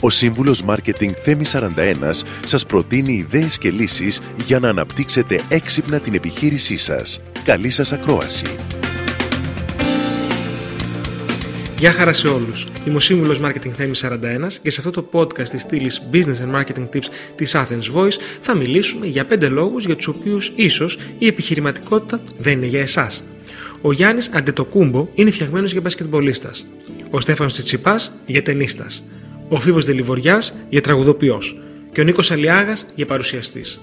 Ο σύμβουλος Μάρκετινγκ Θέμη 41 σας προτείνει ιδέες και λύσεις για να αναπτύξετε έξυπνα την επιχείρησή σας. Καλή σας ακρόαση! Γεια χαρά σε όλους. Είμαι ο σύμβουλος Marketing Θέμη 41 και σε αυτό το podcast της στήλης Business and Marketing Tips της Athens Voice θα μιλήσουμε για 5 λόγους για τους οποίους ίσως η επιχειρηματικότητα δεν είναι για εσάς. Ο Γιάννης Αντετοκούμπο είναι φτιαγμένος για μπασκετμπολίστας. Ο Στέφανος Τσιτσιπάς για ταινίστα. Ο Φίβος Δελιβοριάς για τραγουδοποιός. Και ο Νίκος Αλιάγας για παρουσιαστής.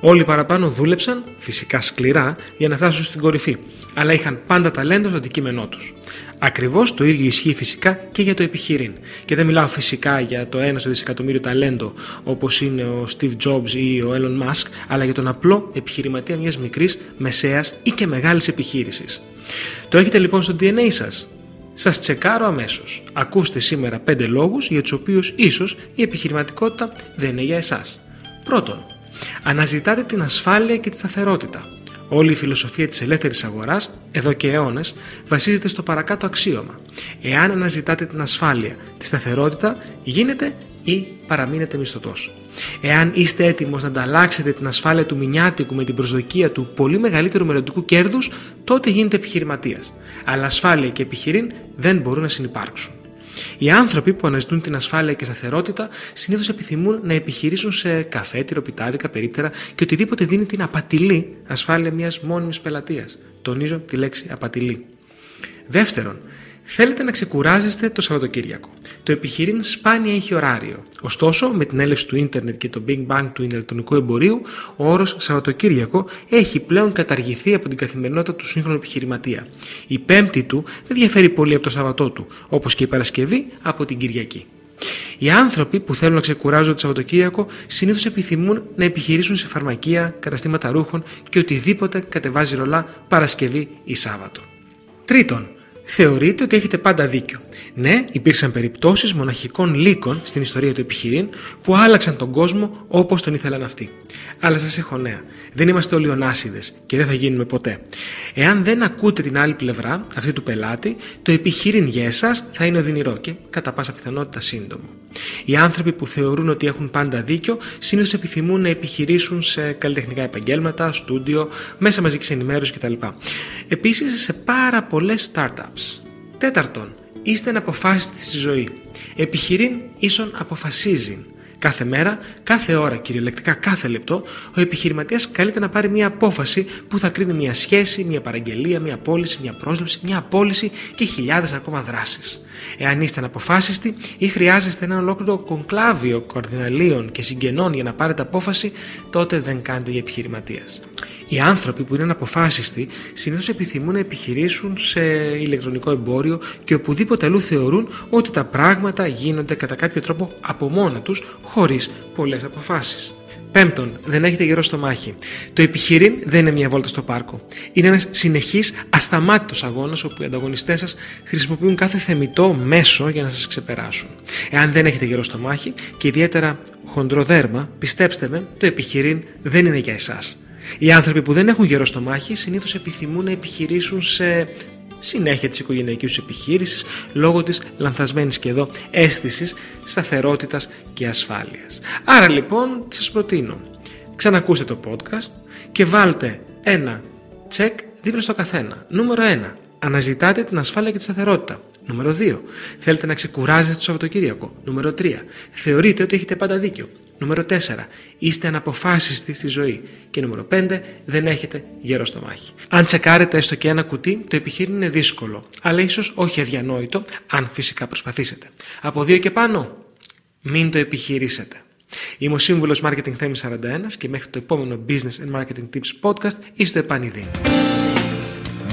Όλοι παραπάνω δούλεψαν, φυσικά σκληρά, για να φτάσουν στην κορυφή, αλλά είχαν πάντα ταλέντο στο αντικείμενό τους. Ακριβώς το ίδιο ισχύει φυσικά και για το επιχειρήν. Και δεν μιλάω φυσικά για το ένα στο δισεκατομμύριο ταλέντο όπως είναι ο Steve Jobs ή ο Elon Musk, αλλά για τον απλό επιχειρηματία μιας μικρής, μεσαίας ή και μεγάλης επιχείρησης. Το έχετε λοιπόν στο DNA σας. Σας τσεκάρω αμέσως. Ακούστε σήμερα 5 λόγους για τους οποίους ίσως η επιχειρηματικότητα δεν είναι για εσάς. Πρώτον, αναζητάτε την ασφάλεια και τη σταθερότητα. Όλη η φιλοσοφία της ελεύθερης αγοράς, εδώ και αιώνες, βασίζεται στο παρακάτω αξίωμα. Εάν αναζητάτε την ασφάλεια, τη σταθερότητα, γίνετε ή παραμείνετε μισθωτός. Εάν είστε έτοιμος να ανταλλάξετε την ασφάλεια του μηνιάτικου με την προσδοκία του πολύ μεγαλύτερου μελλοντικού κέρδους, τότε γίνετε επιχειρηματίας. Αλλά ασφάλεια και επιχειρήν δεν μπορούν να συνεπάρξουν. Οι άνθρωποι που αναζητούν την ασφάλεια και σταθερότητα συνήθως επιθυμούν να επιχειρήσουν σε καφέ, τυροπιτάδικα, περίπτερα και οτιδήποτε δίνει την απατηλή ασφάλεια μιας μόνιμης πελατείας. Τονίζω τη λέξη απατηλή. Δεύτερον, Θέλετε να ξεκουράζεστε το Σαββατοκύριακο. Το επιχειρήν σπάνια έχει ωράριο. Ωστόσο, με την έλευση του ίντερνετ και το Big Bang του ηλεκτρονικού εμπορίου, ο όρος Σαββατοκύριακο έχει πλέον καταργηθεί από την καθημερινότητα του σύγχρονου επιχειρηματία. Η Πέμπτη του δεν διαφέρει πολύ από το Σαββατό του, όπως και η Παρασκευή από την Κυριακή. Οι άνθρωποι που θέλουν να ξεκουράζονται το Σαββατοκύριακο συνήθως επιθυμούν να επιχειρήσουν σε φαρμακεία, καταστήματα ρούχων και οτιδήποτε κατεβάζει ρολά Παρασκευή ή Σάββατο. Τρίτον, θεωρείτε ότι έχετε πάντα δίκιο. Ναι, υπήρξαν περιπτώσεις μοναχικών λύκων στην ιστορία του επιχειρήν που άλλαξαν τον κόσμο όπως τον ήθελαν αυτοί. Αλλά σας έχω νέα. Δεν είμαστε όλοι ονάσιδες και δεν θα γίνουμε ποτέ. Εάν δεν ακούτε την άλλη πλευρά, αυτή του πελάτη, το επιχειρήν για εσάς θα είναι οδυνηρό και κατά πάσα πιθανότητα σύντομο. Οι άνθρωποι που θεωρούν ότι έχουν πάντα δίκιο συνήθως επιθυμούν να επιχειρήσουν σε καλλιτεχνικά επαγγέλματα, στούντιο, μέσα μαζικής ενημέρωσης κτλ. Επίσης σε πάρα πολλές startups. Τέταρτον, είστε να αποφάσιστε στη ζωή. Επιχειρήν ίσον αποφασίζει. Κάθε μέρα, κάθε ώρα, κυριολεκτικά κάθε λεπτό, ο επιχειρηματίας καλείται να πάρει μια απόφαση που θα κρίνει μια σχέση, μια παραγγελία, μια πώληση, μια πρόσληψη, μια απόλυση και χιλιάδες ακόμα δράσεις. Εάν είστε αναποφάσιστοι ή χρειάζεστε ένα ολόκληρο κονκλάβιο κορδιναλίων και συγγενών για να πάρετε απόφαση, τότε δεν κάνετε για επιχειρηματίας. Οι άνθρωποι που είναι αναποφάσιστοι συνήθως επιθυμούν να επιχειρήσουν σε ηλεκτρονικό εμπόριο και οπουδήποτε αλλού θεωρούν ότι τα πράγματα γίνονται κατά κάποιο τρόπο από μόνα τους χωρίς πολλές αποφάσεις. Πέμπτον, δεν έχετε γερό στο μάχη. Το επιχειρήν δεν είναι μια βόλτα στο πάρκο. Είναι ένας συνεχής, ασταμάτητος αγώνας όπου οι ανταγωνιστές σας χρησιμοποιούν κάθε θεμητό μέσο για να σας ξεπεράσουν. Εάν δεν έχετε γερό στο μάχη και ιδιαίτερα χοντροδέρμα, πιστέψτε με, το επιχειρήν δεν είναι για εσάς. Οι άνθρωποι που δεν έχουν γερό στο μάχη συνήθως επιθυμούν να επιχειρήσουν σε συνέχεια της οικογενειακής επιχείρησης λόγω της λανθασμένης και εδώ αίσθησης σταθερότητας και ασφάλειας. Άρα λοιπόν σας προτείνω ξανακούστε το podcast και βάλτε ένα τσεκ δίπλα στο καθένα. Νούμερο 1. Αναζητάτε την ασφάλεια και τη σταθερότητα. Νούμερο 2. Θέλετε να ξεκουράζετε το Σαββατοκύριακο. Νούμερο 3. Θεωρείτε ότι έχετε πάντα δίκιο. Νούμερο 4. Είστε αναποφάσιστοι στη ζωή. Και νούμερο 5. Δεν έχετε γέρο στο μάχη. Αν τσεκάρετε έστω και ένα κουτί, το επιχείρημα είναι δύσκολο, αλλά ίσως όχι αδιανόητο, αν φυσικά προσπαθήσετε. Από δύο και πάνω, μην το επιχειρήσετε. Είμαι ο σύμβουλος Marketing Θέμη 41 και μέχρι το επόμενο Business and Marketing Tips podcast είστε επανειδή.